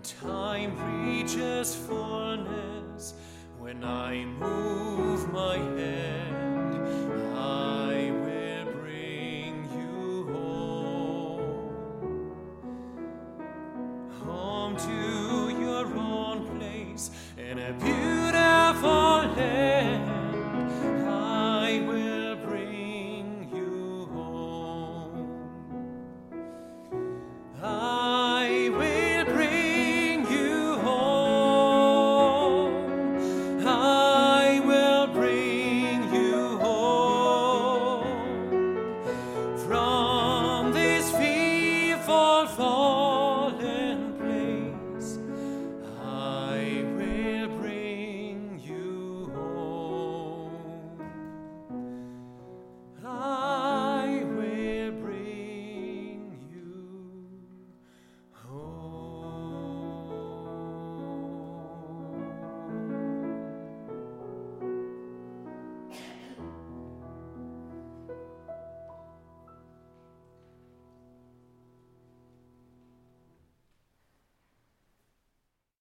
When time reaches fullness, when I move my hand, I will bring you home. Home to your own place in a beautiful